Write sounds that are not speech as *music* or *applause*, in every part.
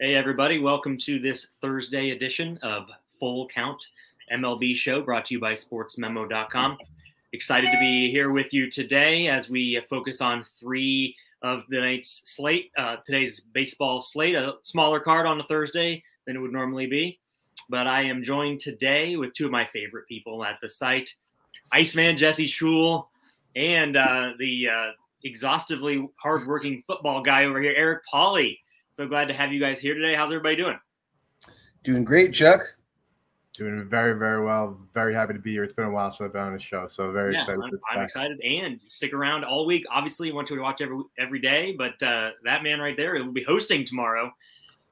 Hey, everybody. Welcome to this Thursday edition of Full Count MLB show brought to you by SportsMemo.com. Excited to be here with you today as we focus on three of the night's slate. Uh, today's baseball slate, a smaller card on a Thursday than it would normally be. But I am joined today with two of my favorite people at the site Iceman Jesse Schul and uh, the uh, exhaustively hardworking football guy over here, Eric Pauly. So glad to have you guys here today. How's everybody doing? Doing great, Chuck. Doing very, very well. Very happy to be here. It's been a while since I've been on the show, so very yeah, excited. I'm, I'm excited, and stick around all week. Obviously, want you to watch every every day, but uh, that man right there will be hosting tomorrow,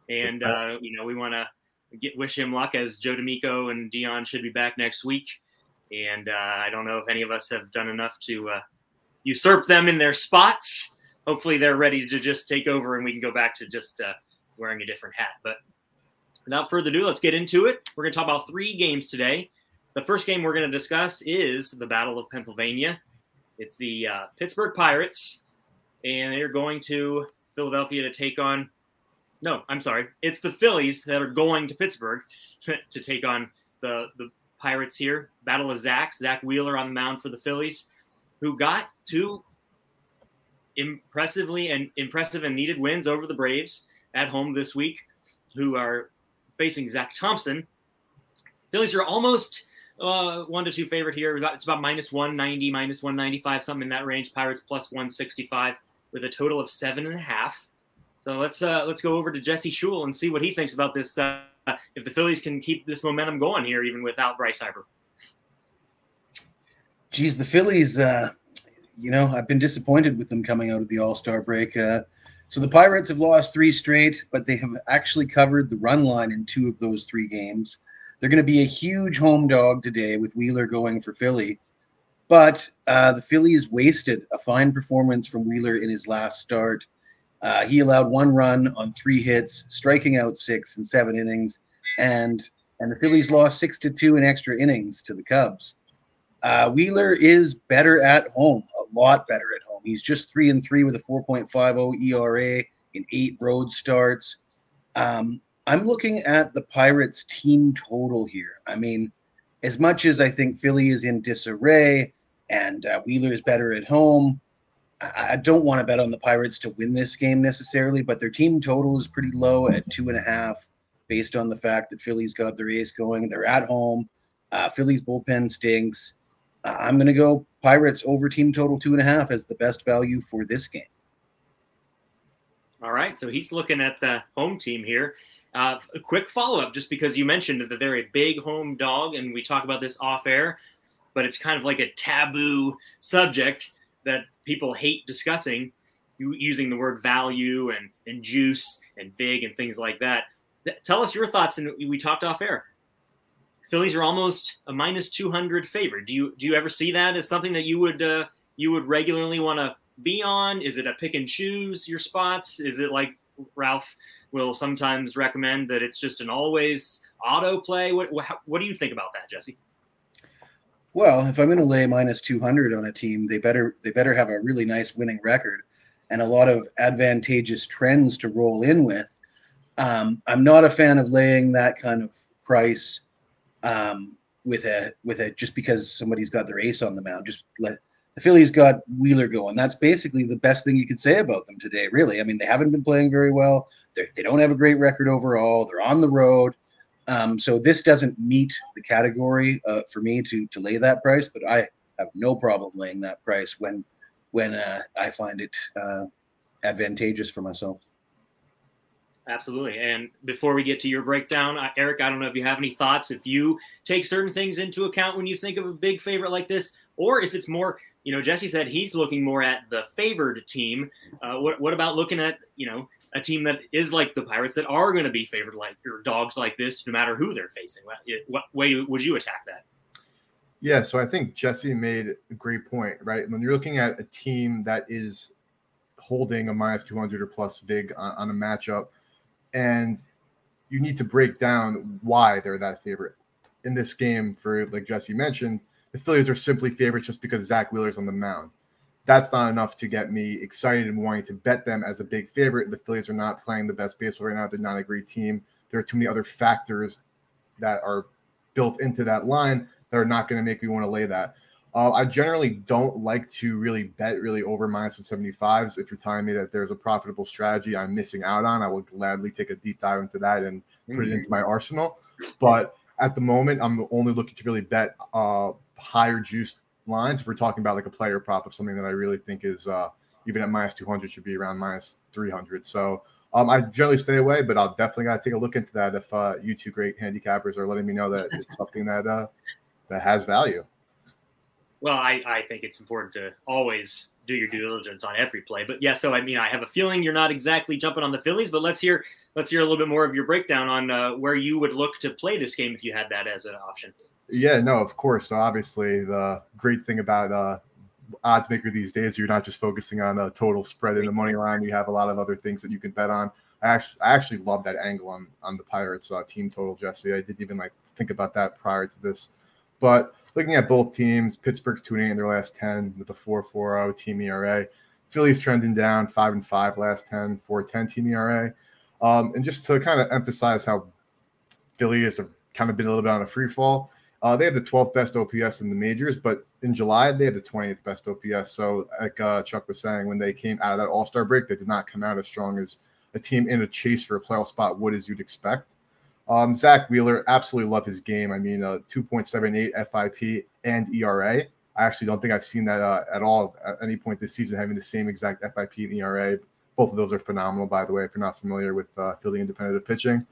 and uh, you know we want to get wish him luck as Joe D'Amico and Dion should be back next week, and uh, I don't know if any of us have done enough to uh, usurp them in their spots hopefully they're ready to just take over and we can go back to just uh, wearing a different hat. But without further ado, let's get into it. We're going to talk about three games today. The first game we're going to discuss is the Battle of Pennsylvania. It's the uh, Pittsburgh Pirates, and they're going to Philadelphia to take on. No, I'm sorry. It's the Phillies that are going to Pittsburgh *laughs* to take on the the Pirates here. Battle of Zach. Zack Wheeler on the mound for the Phillies, who got two impressively and impressive and needed wins over the Braves at home this week, who are facing Zach Thompson. Phillies are almost uh, one to two favorite here. It's about minus 190, minus 195, something in that range. Pirates plus 165 with a total of seven and a half. So let's uh, let's go over to Jesse Schul and see what he thinks about this. Uh, if the Phillies can keep this momentum going here, even without Bryce Harper. Geez, the Phillies. Uh, you know, I've been disappointed with them coming out of the All Star break. Uh, so the Pirates have lost three straight, but they have actually covered the run line in two of those three games. They're going to be a huge home dog today with Wheeler going for Philly. But uh, the Phillies wasted a fine performance from Wheeler in his last start. Uh, he allowed one run on three hits, striking out six in seven innings, and and the Phillies lost six to two in extra innings to the Cubs. Uh, Wheeler is better at home, lot better at home. He's just three and three with a 4.50 ERA in eight road starts. Um, I'm looking at the Pirates team total here. I mean, as much as I think Philly is in disarray and uh, Wheeler is better at home, I, I don't want to bet on the Pirates to win this game necessarily, but their team total is pretty low at two and a half based on the fact that Philly's got their ace going. They're at home. Uh, Philly's bullpen stinks. I'm going to go Pirates over team total two and a half as the best value for this game. All right. So he's looking at the home team here. Uh, a quick follow up, just because you mentioned that they're a big home dog, and we talk about this off air, but it's kind of like a taboo subject that people hate discussing, using the word value and, and juice and big and things like that. Tell us your thoughts, and we talked off air. Phillies are almost a minus 200 favorite. Do you do you ever see that as something that you would uh, you would regularly want to be on? Is it a pick and choose your spots? Is it like Ralph will sometimes recommend that it's just an always auto play? What what, what do you think about that, Jesse? Well, if I'm going to lay minus 200 on a team, they better they better have a really nice winning record and a lot of advantageous trends to roll in with. Um, I'm not a fan of laying that kind of price um, with a with a just because somebody's got their ace on the mound. Just let the Phillies got Wheeler going. That's basically the best thing you could say about them today. Really, I mean, they haven't been playing very well. They're, they do not have a great record overall. They're on the road. Um, so this doesn't meet the category uh, for me to to lay that price, but I have no problem laying that price when when uh, I find it uh, advantageous for myself. Absolutely. And before we get to your breakdown, Eric, I don't know if you have any thoughts. If you take certain things into account when you think of a big favorite like this, or if it's more, you know, Jesse said he's looking more at the favored team. Uh, what, what about looking at, you know, a team that is like the Pirates that are going to be favored like your dogs like this, no matter who they're facing? What, what way would you attack that? Yeah, so I think Jesse made a great point, right? When you're looking at a team that is holding a minus 200 or plus VIG on, on a matchup, and you need to break down why they're that favorite. In this game, for like Jesse mentioned, the Phillies are simply favorites just because Zack Wheeler's on the mound. That's not enough to get me excited and wanting to bet them as a big favorite. The Phillies are not playing the best baseball right now. They're not a great team. There are too many other factors that are built into that line that are not going to make me want to lay that. Uh, I generally don't like to really bet really over minus 175s. If you're telling me that there's a profitable strategy I'm missing out on, I will gladly take a deep dive into that and put it into my arsenal. But at the moment, I'm only looking to really bet uh, higher juice lines. If we're talking about like a player prop of something that I really think is uh, even at minus 200 should be around minus 300. So um, I generally stay away, but I'll definitely got to take a look into that if uh, you two great handicappers are letting me know that it's something that uh, that has value. Well, I, I think it's important to always do your due diligence on every play. But yeah, so I mean, I have a feeling you're not exactly jumping on the Phillies, but let's hear let's hear a little bit more of your breakdown on uh, where you would look to play this game if you had that as an option. Yeah, no, of course. So obviously, the great thing about uh, odds maker these days, you're not just focusing on a total spread in the money line. You have a lot of other things that you can bet on. I actually, I actually love that angle on on the Pirates uh, team total, Jesse. I didn't even like think about that prior to this, but looking at both teams, Pittsburgh's 2 8 in their last 10 with a 4 4 team ERA. Philly's trending down 5 and 5 last 10, 4 10 team ERA. Um, and just to kind of emphasize how Philly has kind of been a little bit on a free fall, uh, they had the 12th best OPS in the majors, but in July, they had the 20th best OPS. So, like uh, Chuck was saying, when they came out of that All Star break, they did not come out as strong as a team in a chase for a playoff spot would, as you'd expect. Um, Zack Wheeler, absolutely love his game. I mean, uh, 2.78 FIP and ERA. I actually don't think I've seen that uh, at all at any point this season, having the same exact FIP and ERA. Both of those are phenomenal, by the way, if you're not familiar with uh, fielding independent of pitching.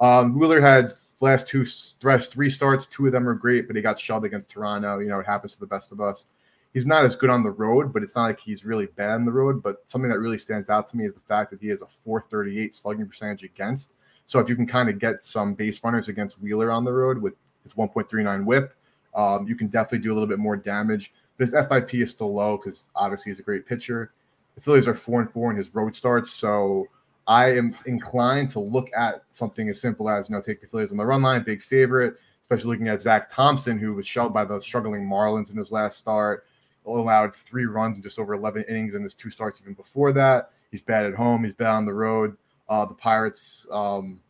Um, Wheeler had last two, last three starts. Two of them are great, but he got shoved against Toronto. You know, it happens to the best of us. He's not as good on the road, but it's not like he's really bad on the road. But something that really stands out to me is the fact that he has a 438 slugging percentage against so if you can kind of get some base runners against Wheeler on the road with his 1.39 whip, um, you can definitely do a little bit more damage. But his FIP is still low because obviously he's a great pitcher. The Phillies are four and four in his road starts, so I am inclined to look at something as simple as you know take the Phillies on the run line, big favorite, especially looking at Zach Thompson, who was shelled by the struggling Marlins in his last start, allowed three runs in just over 11 innings in his two starts even before that. He's bad at home, he's bad on the road. Uh, the Pirates um,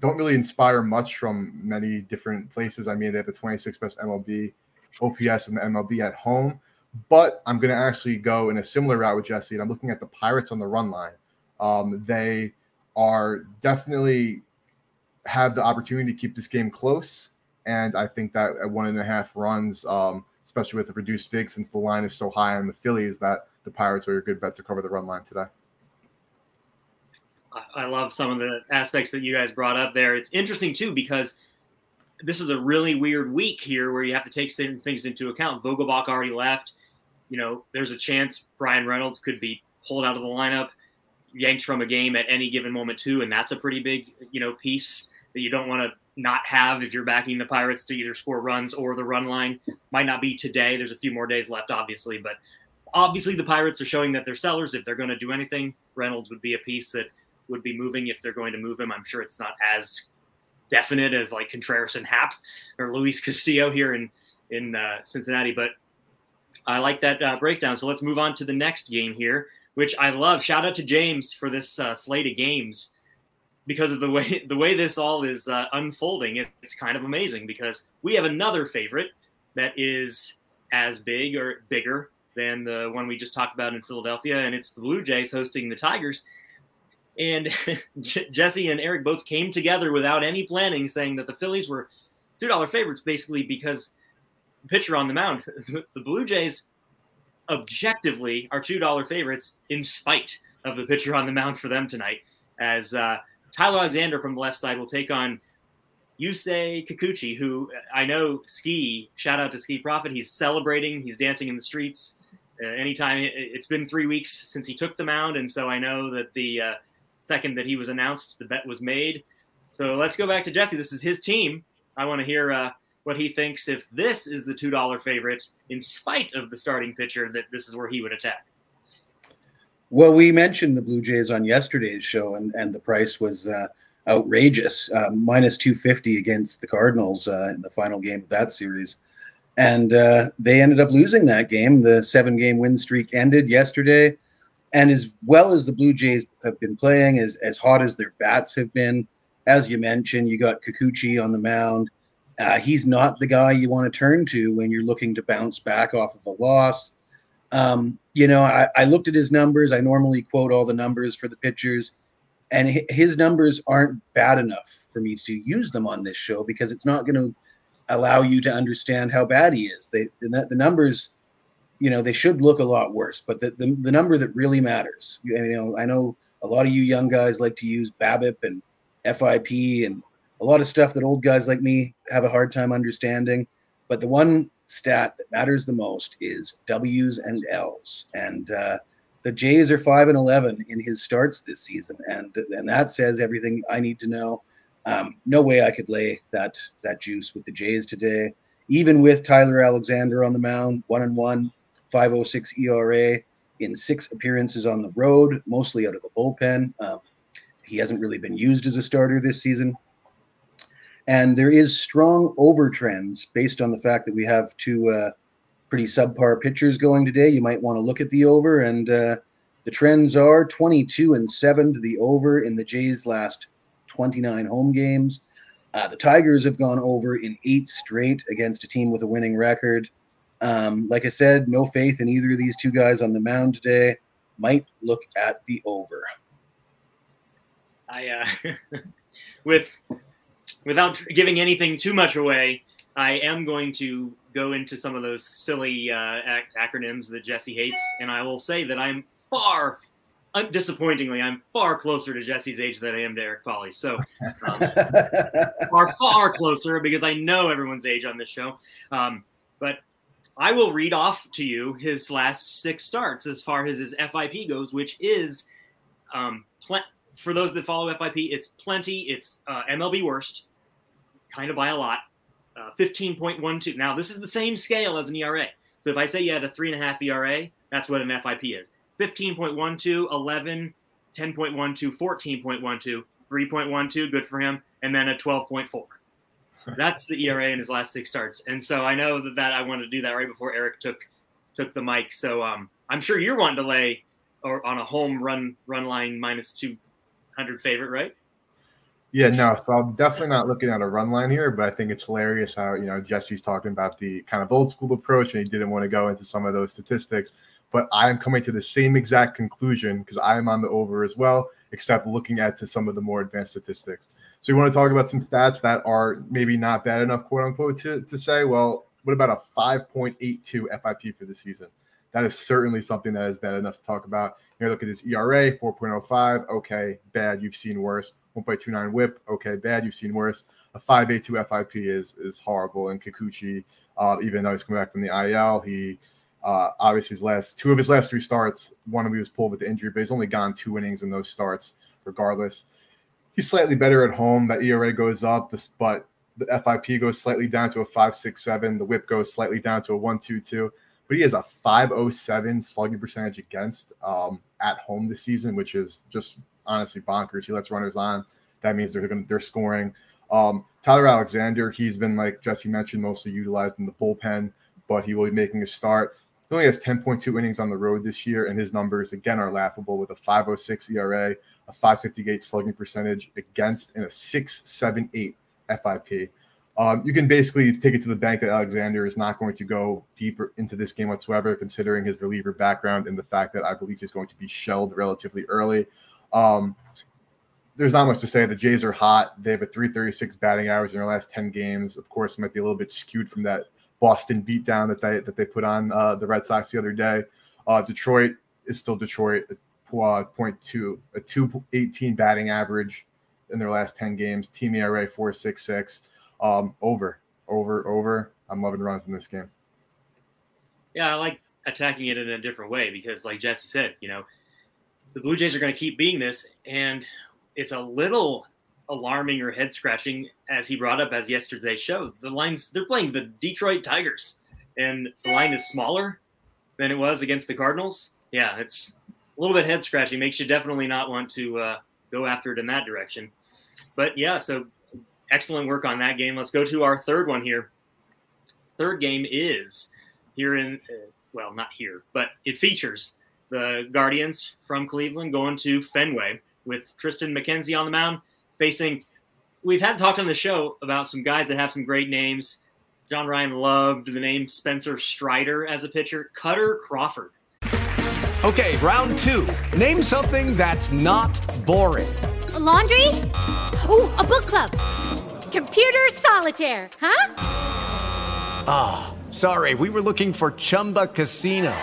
don't really inspire much from many different places. I mean, they have the 26th best MLB OPS in the MLB at home, but I'm going to actually go in a similar route with Jesse. And I'm looking at the Pirates on the run line. Um, they are definitely have the opportunity to keep this game close. And I think that at one and a half runs, um, especially with the reduced VIG, since the line is so high on the Phillies, that the Pirates are a good bet to cover the run line today. I love some of the aspects that you guys brought up there. It's interesting too because this is a really weird week here where you have to take certain things into account. Vogelbach already left. You know, there's a chance Bryan Reynolds could be pulled out of the lineup, yanked from a game at any given moment too, and that's a pretty big you know piece that you don't want to not have if you're backing the Pirates to either score runs or the run line. Might not be today. There's a few more days left, obviously, but obviously the Pirates are showing that they're sellers. If they're going to do anything, Reynolds would be a piece that would be moving if they're going to move him. I'm sure it's not as definite as like Contreras and Happ or Luis Castillo here in in uh, Cincinnati, but I like that uh, breakdown. So let's move on to the next game here, which I love. Shout out to James for this uh, slate of games because of the way *laughs* the way this all is uh, unfolding. It, it's kind of amazing because we have another favorite that is as big or bigger than the one we just talked about in Philadelphia, and it's the Blue Jays hosting the Tigers. And *laughs* Jesse and Eric both came together without any planning, saying that the Phillies were two dollar favorites, basically because the pitcher on the mound. *laughs* The Blue Jays objectively are two dollar favorites in spite of the pitcher on the mound for them tonight, as uh, Tyler Alexander from the left side will take on Yusei Kikuchi, who I know ski. Shout out to Ski Profit. He's celebrating. He's dancing in the streets. Uh, anytime it's been three weeks since he took the mound, and so I know that the uh, second that he was announced, the bet was made. So let's go back to Jesse. This is his team. I want to hear uh, what he thinks if this is the two dollar favorite, in spite of the starting pitcher, that this is where he would attack. Well, we mentioned the Blue Jays on yesterday's show, and, and the price was uh, outrageous, uh, minus 250 against the Cardinals uh, in the final game of that series. And uh, they ended up losing that game. The seven game win streak ended yesterday. And as well as the Blue Jays have been playing, as, as hot as their bats have been, as you mentioned, you got Kikuchi on the mound. Uh, he's not the guy you want to turn to when you're looking to bounce back off of a loss. Um, you know, I, I looked at his numbers. I normally quote all the numbers for the pitchers and his numbers aren't bad enough for me to use them on this show because it's not going to allow you to understand how bad he is. They the, the, numbers, you know, they should look a lot worse, but the, the, the number that really matters, you know, I know a lot of you young guys like to use BABIP and FIP and a lot of stuff that old guys like me have a hard time understanding. But the one stat that matters the most is W's and L's, and uh, the Jays are five and eleven in his starts this season, and and that says everything I need to know. Um, no way I could lay that that juice with the Jays today, even with Tyler Alexander on the mound, one and one, 506 ERA in six appearances on the road, mostly out of the bullpen. Um, he hasn't really been used as a starter this season. And there is strong over trends based on the fact that we have two uh, pretty subpar pitchers going today. You might want to look at the over, and uh, the trends are 22 and 7 to the over in the Jays' last 29 home games. Uh, the Tigers have gone over in eight straight against a team with a winning record. Um, like I said, no faith in either of these two guys on the mound today. Might look at the over. I, uh, *laughs* with without giving anything too much away, I am going to go into some of those silly uh, ac- acronyms that Jesse hates, and I will say that I'm far, disappointingly, I'm far closer to Jesse's age than I am to Eric Polly. So, um, *laughs* far, far closer because I know everyone's age on this show. Um, but I will read off to you his last six starts as far as his FIP goes, which is, um, pl- for those that follow FIP, it's plenty. It's uh, MLB worst, kind of by a lot. Uh, 15.12. Now, this is the same scale as an ERA. So if I say you had a three and a half ERA, that's what an FIP is 15.12, 11, 10.12, 14.12, 3.12, good for him, and then a 12.4. That's the ERA in his last six starts. And so I know that, that I wanted to do that right before Eric took took the mic. So um, I'm sure you're wanting to lay or on a home run run line minus 200 favorite, right? Yeah, no. So I'm definitely not looking at a run line here, but I think it's hilarious how you know Jesse's talking about the kind of old school approach, and he didn't want to go into some of those statistics. But I am coming to the same exact conclusion because I am on the over as well, except looking at to some of the more advanced statistics. So you want to talk about some stats that are maybe not bad enough, quote unquote, to, to say, well, what about a 5.82 FIP for the season? That is certainly something that is bad enough to talk about. Here, look at his ERA, 4.05. Okay, bad. You've seen worse. 1.29 whip. Okay, bad. You've seen worse. A 5.82 FIP is is horrible. And Kikuchi, uh, even though he's coming back from the IL, he uh, obviously his last two of his last three starts, one of them he was pulled with the injury, but he's only gone two innings in those starts. Regardless, he's slightly better at home. That ERA goes up, but the FIP goes slightly down to a 5.67. The whip goes slightly down to a 1.22 but he has a 507 slugging percentage against um, at home this season, which is just honestly bonkers. He lets runners on. That means they're going they're scoring. Um, Tyler Alexander, he's been like Jesse mentioned, mostly utilized in the bullpen, but he will be making a start. He only has 10.2 innings on the road this year, and his numbers again are laughable with a 506 ERA, a 558 slugging percentage against, and a 678 FIP. Um, you can basically take it to the bank that Alexander is not going to go deeper into this game whatsoever, considering his reliever background and the fact that I believe he's going to be shelled relatively early. Um, there's not much to say. The Jays are hot. They have a 336 batting average in their last 10 games. Of course, might be a little bit skewed from that Boston beatdown that they that they put on uh, the Red Sox the other day. Uh, Detroit is still Detroit, uh, point two, a 218 batting average in their last 10 games. Team ERA 4.66. Um, over, over, over. I'm loving runs in this game. Yeah, I like attacking it in a different way because, like Jesse said, you know, the Blue Jays are going to keep being this, and it's a little alarming or head scratching, as he brought up as yesterday's show. The lines they're playing the Detroit Tigers, and the line is smaller than it was against the Cardinals. Yeah, it's a little bit head scratching. Makes you definitely not want to uh, go after it in that direction. But yeah, so excellent work on that game. Let's go to our third one here. Third game is here in, uh, well, not here, but it features the Guardians from Cleveland going to Fenway with Triston McKenzie on the mound facing. We've had talked on the show about some guys that have some great names. John Ryan loved the name Spencer Strider as a pitcher. Kutter Crawford. Okay, round two. Name something that's not boring. A laundry? Ooh, a book club. Computer solitaire, huh? Ah, oh, sorry, we were looking for Chumba Casino.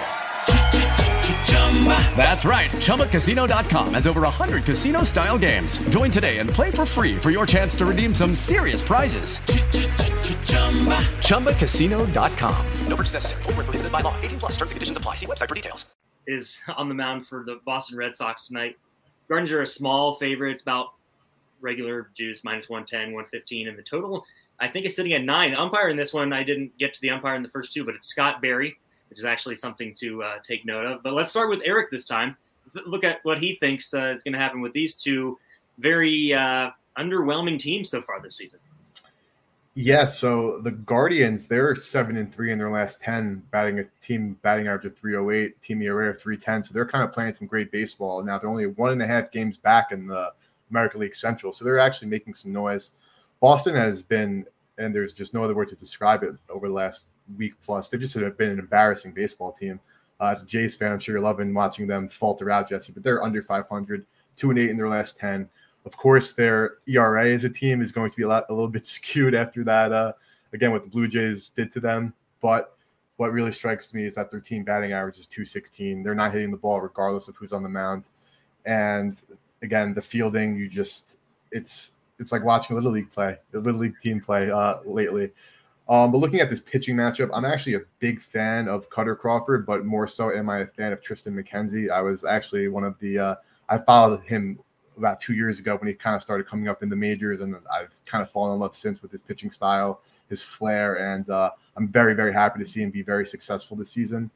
That's right. ChumbaCasino.com has over 100 casino style games. Join today and play for free for your chance to redeem some serious prizes. ChumbaCasino.com. No purchase necessary. Full prohibited by law. 18 plus terms and conditions apply. See website for details. Is on the mound for the Boston Red Sox tonight. Guardians are a small favorite. It's about regular juice, minus 110, 115. And the total, I think, it's sitting at nine. Umpire in this one, I didn't get to the umpire in the first two, but it's Scott Barry which is actually something to uh, take note of. But let's start with Eric this time. Look at what he thinks uh, is going to happen with these two very uh, underwhelming teams so far this season. Yeah, so the Guardians, they're seven and three in their last ten, batting a team batting average of 308, team ERA of 310. So they're kind of playing some great baseball. Now they're only one and a half games back in the American League Central. So they're actually making some noise. Boston has been, and there's just no other word to describe it over the last week plus. they just have been an embarrassing baseball team. Uh, as a Jays fan, I'm sure you're loving watching them falter out, Jesse, but they're under 500, two and eight in their last 10. Of course, their ERA as a team is going to be a, lot, a little *laughs* bit skewed after that. Uh, again, what the Blue Jays did to them. But what really strikes me is that their team batting average is 216. They're not hitting the ball regardless of who's on the mound. And again, the fielding, you just, it's, it's like watching a little league play, a little league team play uh, lately. Um, but looking at this pitching matchup, I'm actually a big fan of Kutter Crawford, but more so am I a fan of Triston McKenzie. I was actually one of the uh, I followed him about two years ago when he kind of started coming up in the majors, and I've kind of fallen in love since with his pitching style, his flair, and uh, I'm very very happy to see him be very successful this season.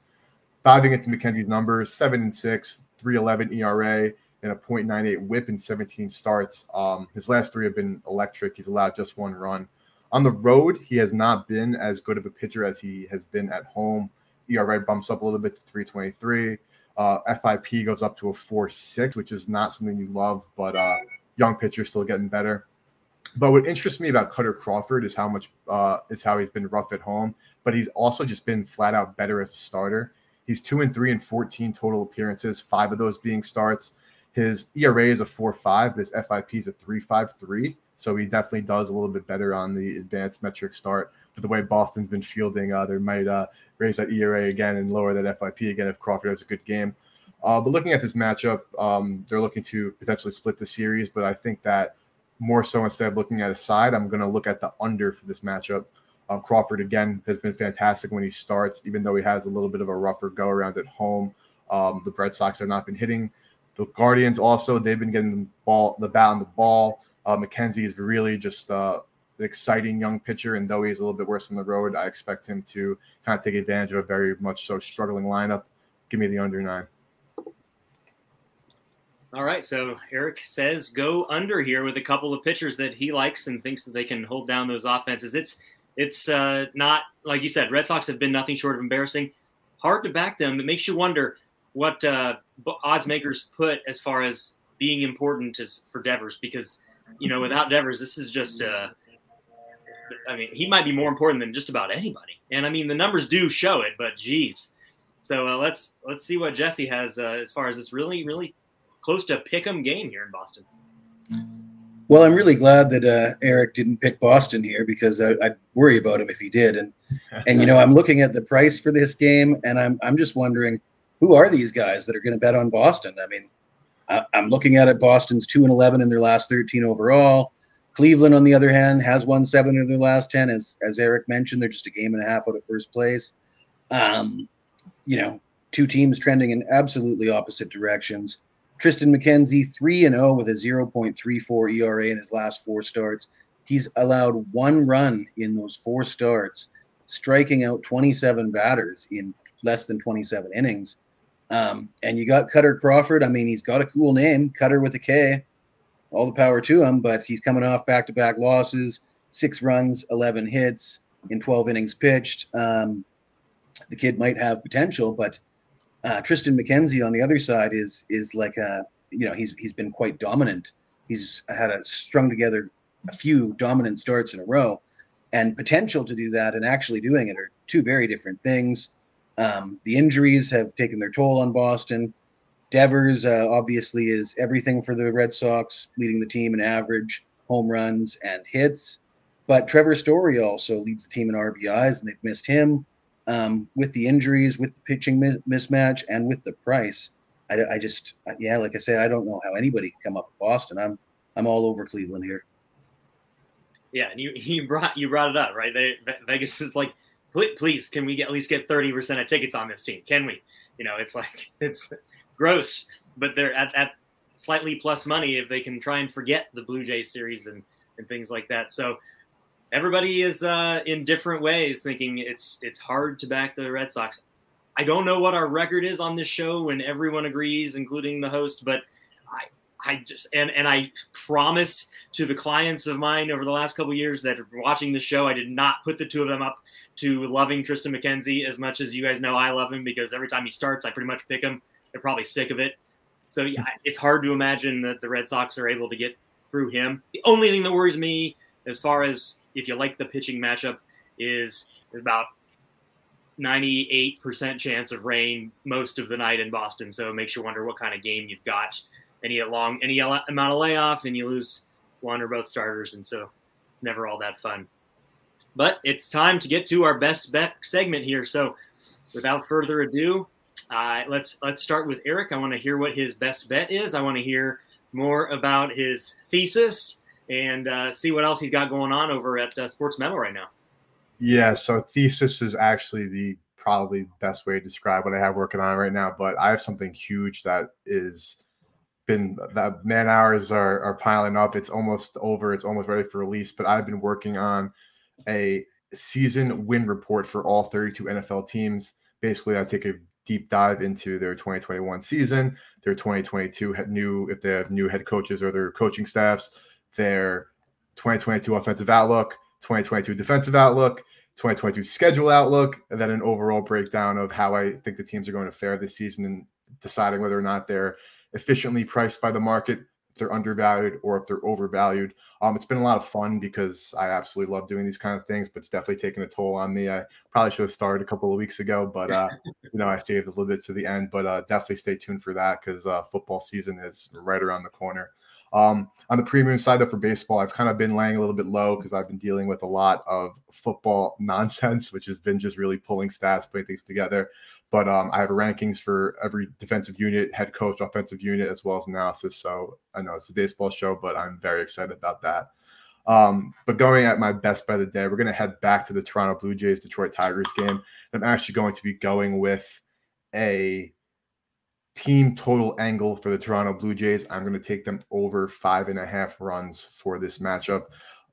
Diving into McKenzie's numbers, seven and six, 3.11 ERA, and a .98 WHIP in 17 starts. Um, his last three have been electric. He's allowed just one run. On the road, he has not been as good of a pitcher as he has been at home. ERA bumps up a little bit to 323. Uh, FIP goes up to a 4.6, which is not something you love, but uh, young pitcher still getting better. But what interests me about Kutter Crawford is how much uh, is how he's been rough at home, but he's also just been flat out better as a starter. He's two and three in 14 total appearances, five of those being starts. His ERA is a 4.5, but his FIP is a 3.53. So he definitely does a little bit better on the advanced metric start. But the way Boston's been fielding, uh, they might uh, raise that ERA again and lower that FIP again if Crawford has a good game. Uh, but looking at this matchup, um, they're looking to potentially split the series. But I think that more so instead of looking at a side, I'm going to look at the under for this matchup. Uh, Crawford again has been fantastic when he starts, even though he has a little bit of a rougher go around at home. Um, the Red Sox have not been hitting. The Guardians also they've been getting the ball, the bat on the ball. Uh, McKenzie is really just uh, an exciting young pitcher, and though he's a little bit worse on the road, I expect him to kind of take advantage of a very much so struggling lineup. Give me the under nine. All right, so Eric says go under here with a couple of pitchers that he likes and thinks that they can hold down those offenses. It's it's uh, not like you said. Red Sox have been nothing short of embarrassing. Hard to back them. It makes you wonder what uh, odds makers put as far as being important as for Devers because you know, without Devers, this is just uh I mean, he might be more important than just about anybody. And I mean, the numbers do show it, but geez. So uh, let's let's see what Jesse has uh, as far as this really really close to pick 'em game here in Boston. Well, I'm really glad that uh, Eric didn't pick Boston here because I, would worry about him if he did. And and you know, I'm looking at the price for this game, and I'm I'm just wondering who are these guys that are going to bet on Boston? I mean, I, am looking at it. Boston's two and eleven in their last thirteen overall. Cleveland, on the other hand, has won seven of their last ten. As as Eric mentioned, they're just a game and a half out of first place. Um, you know, two teams trending in absolutely opposite directions. Triston McKenzie, 3 and 0 with a 0.34 ERA in his last four starts. He's allowed one run in those four starts, striking out 27 batters in less than 27 innings. Um, and you got Kutter Crawford. I mean, he's got a cool name, Kutter with a K. All the power to him, but he's coming off back to back losses, six runs, 11 hits in 12 innings pitched. Um, the kid might have potential, but uh, Triston McKenzie on the other side is is like a you know he's he's been quite dominant. He's had a strung together a few dominant starts in a row, and potential to do that and actually doing it are two very different things. Um, the injuries have taken their toll on Boston. Devers uh, obviously is everything for the Red Sox, leading the team in average, home runs, and hits. But Trevor Story also leads the team in RBIs, and they've missed him um, with the injuries, with the pitching mi- mismatch, and with the price. I, I just, yeah, like I say, I don't know how anybody can come up with Boston. I'm, I'm all over Cleveland here. Yeah, and you, *laughs* you brought you brought it up, right? They, Vegas is like, please, can we get, at least get thirty percent of tickets on this team? Can we? You know, it's like *laughs* it's gross, but they're at, at slightly plus money if they can try and forget the Blue Jays series and and things like that. So everybody is uh, in different ways thinking it's it's hard to back the Red Sox. I don't know what our record is on this show when everyone agrees, including the host, but I I just and and I promise to the clients of mine over the last couple years that are watching the show, I did not put the two of them up to loving Triston McKenzie as much as you guys know I love him because every time he starts, I pretty much pick him. They're probably sick of it. So yeah, *laughs* it's hard to imagine that the Red Sox are able to get through him. The only thing that worries me as far as if you like the pitching matchup, is about 98% chance of rain most of the night in Boston. So it makes you wonder what kind of game you've got. Any long, any amount of layoff, and you lose one or both starters, and so never all that fun. But it's time to get to our best bet segment here. So without further ado, uh, let's let's start with Eric. I want to hear what his best bet is. I want to hear more about his thesis and uh, see what else he's got going on over at uh, Sports Memo right now. Yeah, so thesis is actually the probably best way to describe what I have working on right now. But I have something huge that is been that man hours are are piling up. It's almost over. It's almost ready for release. But I've been working on a season win report for all 32 NFL teams. Basically, I take a deep dive into their 2021 season, their 2022 new if they have new head coaches or their coaching staffs their 2022 offensive outlook, 2022 defensive outlook, 2022 schedule outlook, and then an overall breakdown of how I think the teams are going to fare this season and deciding whether or not they're efficiently priced by the market, they're undervalued, or if they're overvalued. Um, it's been a lot of fun because I absolutely love doing these kind of things, but it's definitely taken a toll on me. I probably should have started a couple of weeks ago, but uh, *laughs* you know I saved a little bit to the end. But uh, definitely stay tuned for that because uh, football season is right around the corner. Um, on the premium side, though, for baseball, I've kind of been laying a little bit low because I've been dealing with a lot of football *laughs* nonsense, which has been just really pulling stats, putting things together. But um, I have rankings for every defensive unit, head coach, offensive unit, as well as analysis. So I know it's a baseball show, but I'm very excited about that. Um, but going at my best by the day, we're going to head back to the Toronto Blue Jays Detroit Tigers game. I'm actually going to be going with a team total angle for the Toronto Blue Jays. I'm going to take them over five and a half runs for this matchup.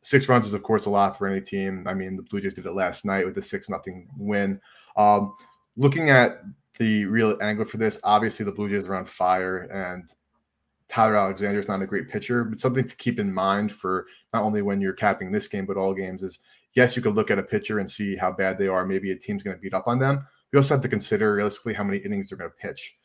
Six runs is, of course, a lot for any team. I mean, the Blue Jays did it last night with a six nothing win. Um, looking at the real angle for this, obviously the Blue Jays are on fire, and Tyler Alexander is not a great pitcher, but something to keep in mind for not only when you're capping this game, but all games is yes, you could look at a pitcher and see how bad they are. Maybe a team's going to beat up on them. We also have to consider realistically how many innings they're going to pitch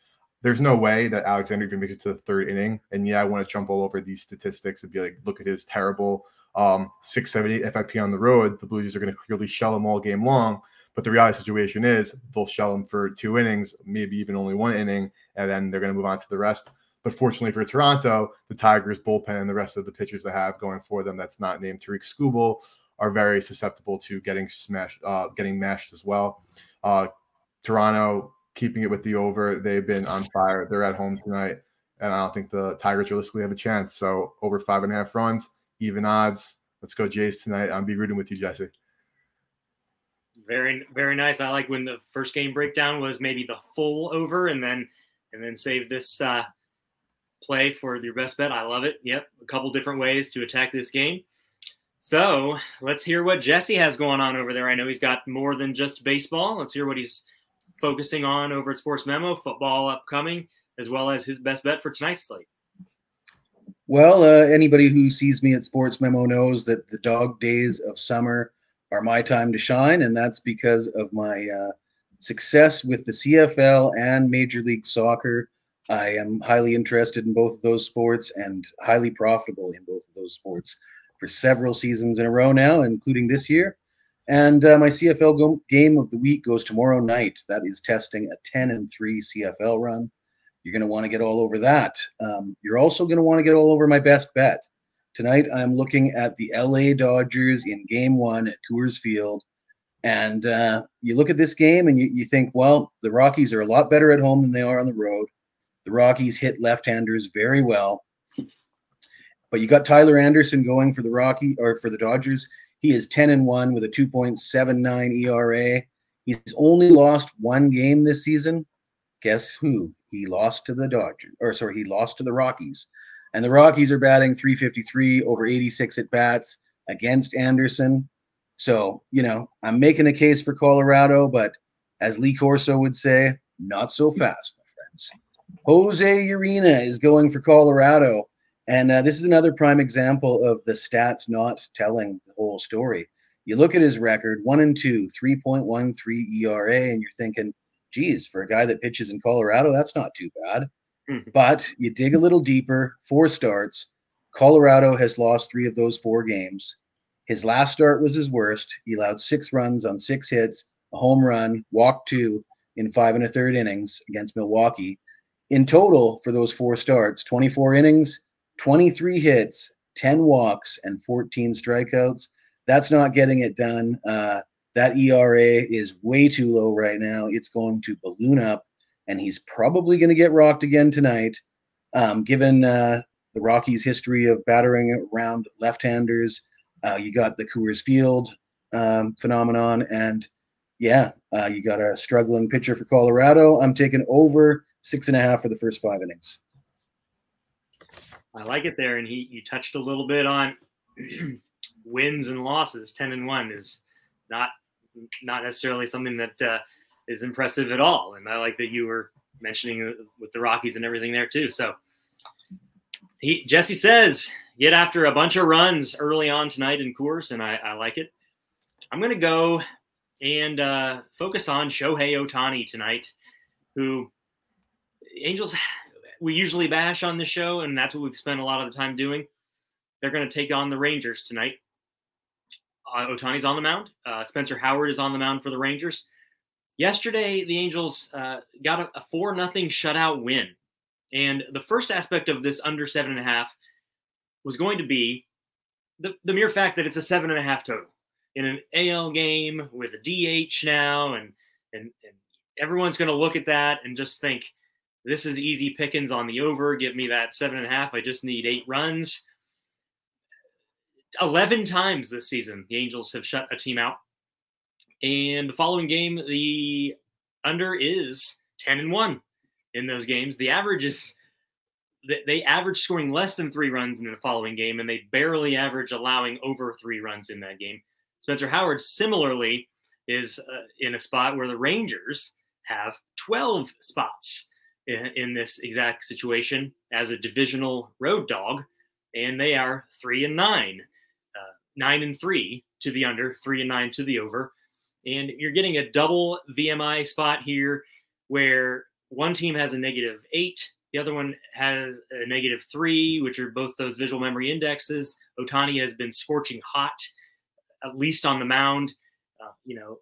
there's no way that Alexander even makes it to the third inning. And yeah, I want to jump all over these statistics and be like, look at his terrible um, 678 FIP on the road. The Blue Jays are going to clearly shell him all game long. But the reality situation is they'll shell him for two innings, maybe even only one inning, and then they're going to move on to the rest. But fortunately for Toronto, the Tigers bullpen and the rest of the pitchers they have going for them that's not named Tarik Skubal are very susceptible to getting smashed, uh, getting mashed as well. Uh, Toronto keeping it with the over. They've been on fire. They're at home tonight. and I don't think the Tigers realistically have a chance. So over five and a half runs, even odds. Let's go Jays tonight. I'll be rooting with you, Jesse. Very, very nice. I like when the first game breakdown was maybe the full over, and then and then save this uh, play for your best bet. I love it. Yep, a couple different ways to attack this game. So let's hear what Jesse has going on over there. I know he's got more than just baseball. Let's hear what he's focusing on over at Sports Memo, football upcoming, as well as his best bet for tonight's slate. Well, uh, anybody who sees me at Sports Memo knows that the dog days of summer are my time to shine, and that's because of my uh, success with the CFL and Major League Soccer. I am highly interested in both of those sports and highly profitable in both of those sports for several seasons in a row now, including this year. And uh, my CFL go- game of the week goes tomorrow night. That is testing a 10 and 3 CFL run. You're going to want to get all over that. Um, you're also going to want to get all over my best bet. Tonight, I'm looking at the LA Dodgers in game one at Coors Field. And uh, you look at this game and you, you think, well, the Rockies are a lot better at home than they are on the road. The Rockies hit left handers very well. But you got Tyler Anderson going for the Rocky or for the Dodgers. He is 10 and 1 with a 2.79 ERA. He's only lost one game this season. Guess who? He lost to the Dodgers, or sorry, he lost to the Rockies. And the Rockies are batting 353 over 86 at bats against Anderson. So, you know, I'm making a case for Colorado, but as Lee Corso would say, not so fast, my friends. Jose Urena is going for Colorado. And uh, this is another prime example of the stats not telling the whole story. You look at his record, one and two, 3.13 ERA, and you're thinking, geez, for a guy that pitches in Colorado, that's not too bad. Mm-hmm. But you dig a little deeper, four starts. Colorado has lost three of those four games. His last start was his worst. He allowed six runs on six hits, a home run, walked two in five and a third innings against Milwaukee. In total, for those four starts, 24 innings, 23 hits, 10 walks, and 14 strikeouts. That's not getting it done. Uh, that ERA is way too low right now. It's going to balloon up, and he's probably going to get rocked again tonight. Um, given uh, the Rockies' history of battering around left-handers, uh, you got the Coors Field um, phenomenon, and yeah, uh, you got a struggling pitcher for Colorado. I'm taking over six and a half for the first five innings. I like it there, and he you touched a little bit on *clears throat* wins and losses. Ten and one is not not necessarily something that uh, is impressive at all, and I like that you were mentioning with the Rockies and everything there too. So he Jesse says get after a bunch of runs early on tonight in Coors, and I, I like it. I'm to go and uh, focus on Shohei Ohtani tonight, who Angels we usually bash on the show, and that's what we've spent a lot of the time doing. They're to take on the Rangers tonight. Uh, Ohtani's on the mound. Uh, Spencer Howard is on the mound for the Rangers. Yesterday, the Angels uh, got a, a four nothing shutout win, and the first aspect of this under seven and a half was going to be the, the mere fact that it's a seven and a half total in an AL game with a DH now, and and, and everyone's going to look at that and just think this is easy pickings on the over. Give me that seven and a half. I just need eight runs. 11 times this season, the Angels have shut a team out. And the following game, the under is 10 and 1 in those games. The average is they average scoring less than three runs in the following game, and they barely average allowing over three runs in that game. Spencer Howard similarly is uh, in a spot where the Rangers have 12 spots in, in this exact situation as a divisional road dog, and they are three and nine, uh, nine and three to the under, three and nine to the over, and you're getting a double VMI spot here where one team has a negative eight, the other one has a negative three, which are both those visual memory indexes. Ohtani has been scorching hot, at least on the mound. Uh, you know,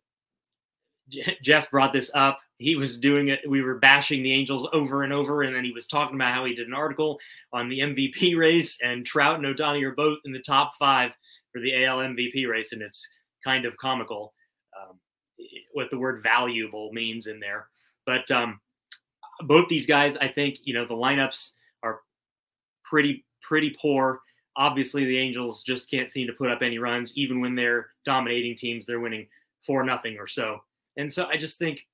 Jeff brought this up he was doing it. We were bashing the Angels over and over, and then he was talking about how he did an article on the MVP *laughs* race, and Trout and Ohtani are both in the top five for the AL MVP race, and it's kind of comical what the word valuable means in there. But um, both these guys, I think, you know, the lineups are pretty pretty poor. Obviously, the Angels just can't seem to put up any runs, even when they're dominating teams. They're winning four nothing or so. And so I just think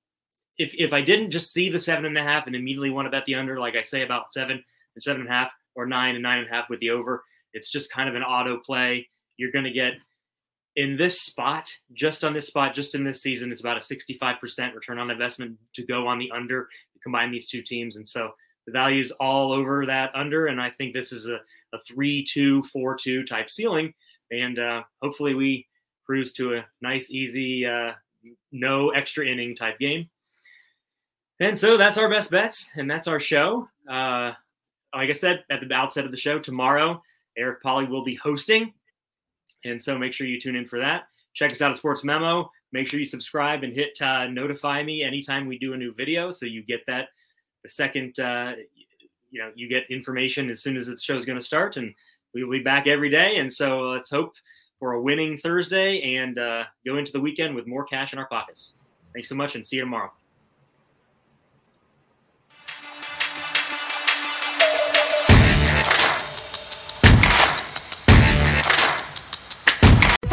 if if I didn't just see the seven and a half and immediately want to bet the under, like I say about seven and seven and a half or nine and nine and a half with the over, it's just kind of an auto play. You're going to get in this spot, just on this spot, just in this season, it's about a 65% return on investment to go on the under, combine these two teams. And so the value is all over that under. And I think this is a, a 3 2, 4 2 type ceiling. And uh, hopefully we cruise to a nice, easy, uh, no extra inning type game. And so that's our best bets, and that's our show. Uh, like I said at the outset of the show, tomorrow Eric Polly will be hosting. And so make sure you tune in for that. Check us out at Sports Memo. Make sure you subscribe and hit uh, notify me anytime we do a new video so you get that the second, uh, you know, you get information as soon as the show is going to start. And we'll be back every day. And so let's hope for a winning Thursday and uh, go into the weekend with more cash in our pockets. Thanks so much and see you tomorrow.